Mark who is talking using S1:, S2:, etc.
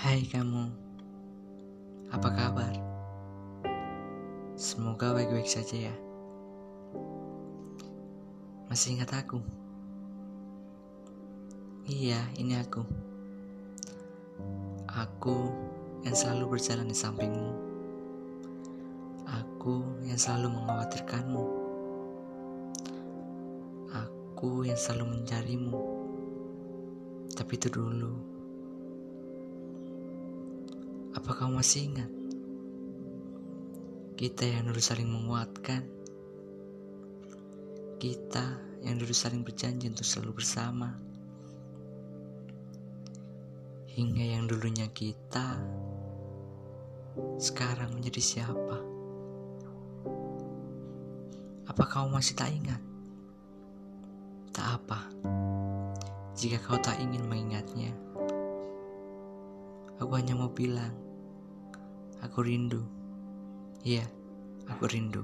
S1: Hai kamu, apa kabar? Semoga baik-baik saja ya. Masih ingat aku? Iya, ini aku. Aku yang selalu berjalan di sampingmu. Aku yang selalu mengkhawatirkanmu. Aku yang selalu mencarimu. Tapi itu dulu. Apa kamu masih ingat? Kita yang dulu saling menguatkan. Kita yang dulu saling berjanji untuk selalu bersama. Hingga yang dulunya kita sekarang menjadi siapa? Apa kamu masih tak ingat? Tak apa. Jika kau tak ingin mengingatnya, Aku hanya mau bilang, aku rindu. Iya, aku rindu.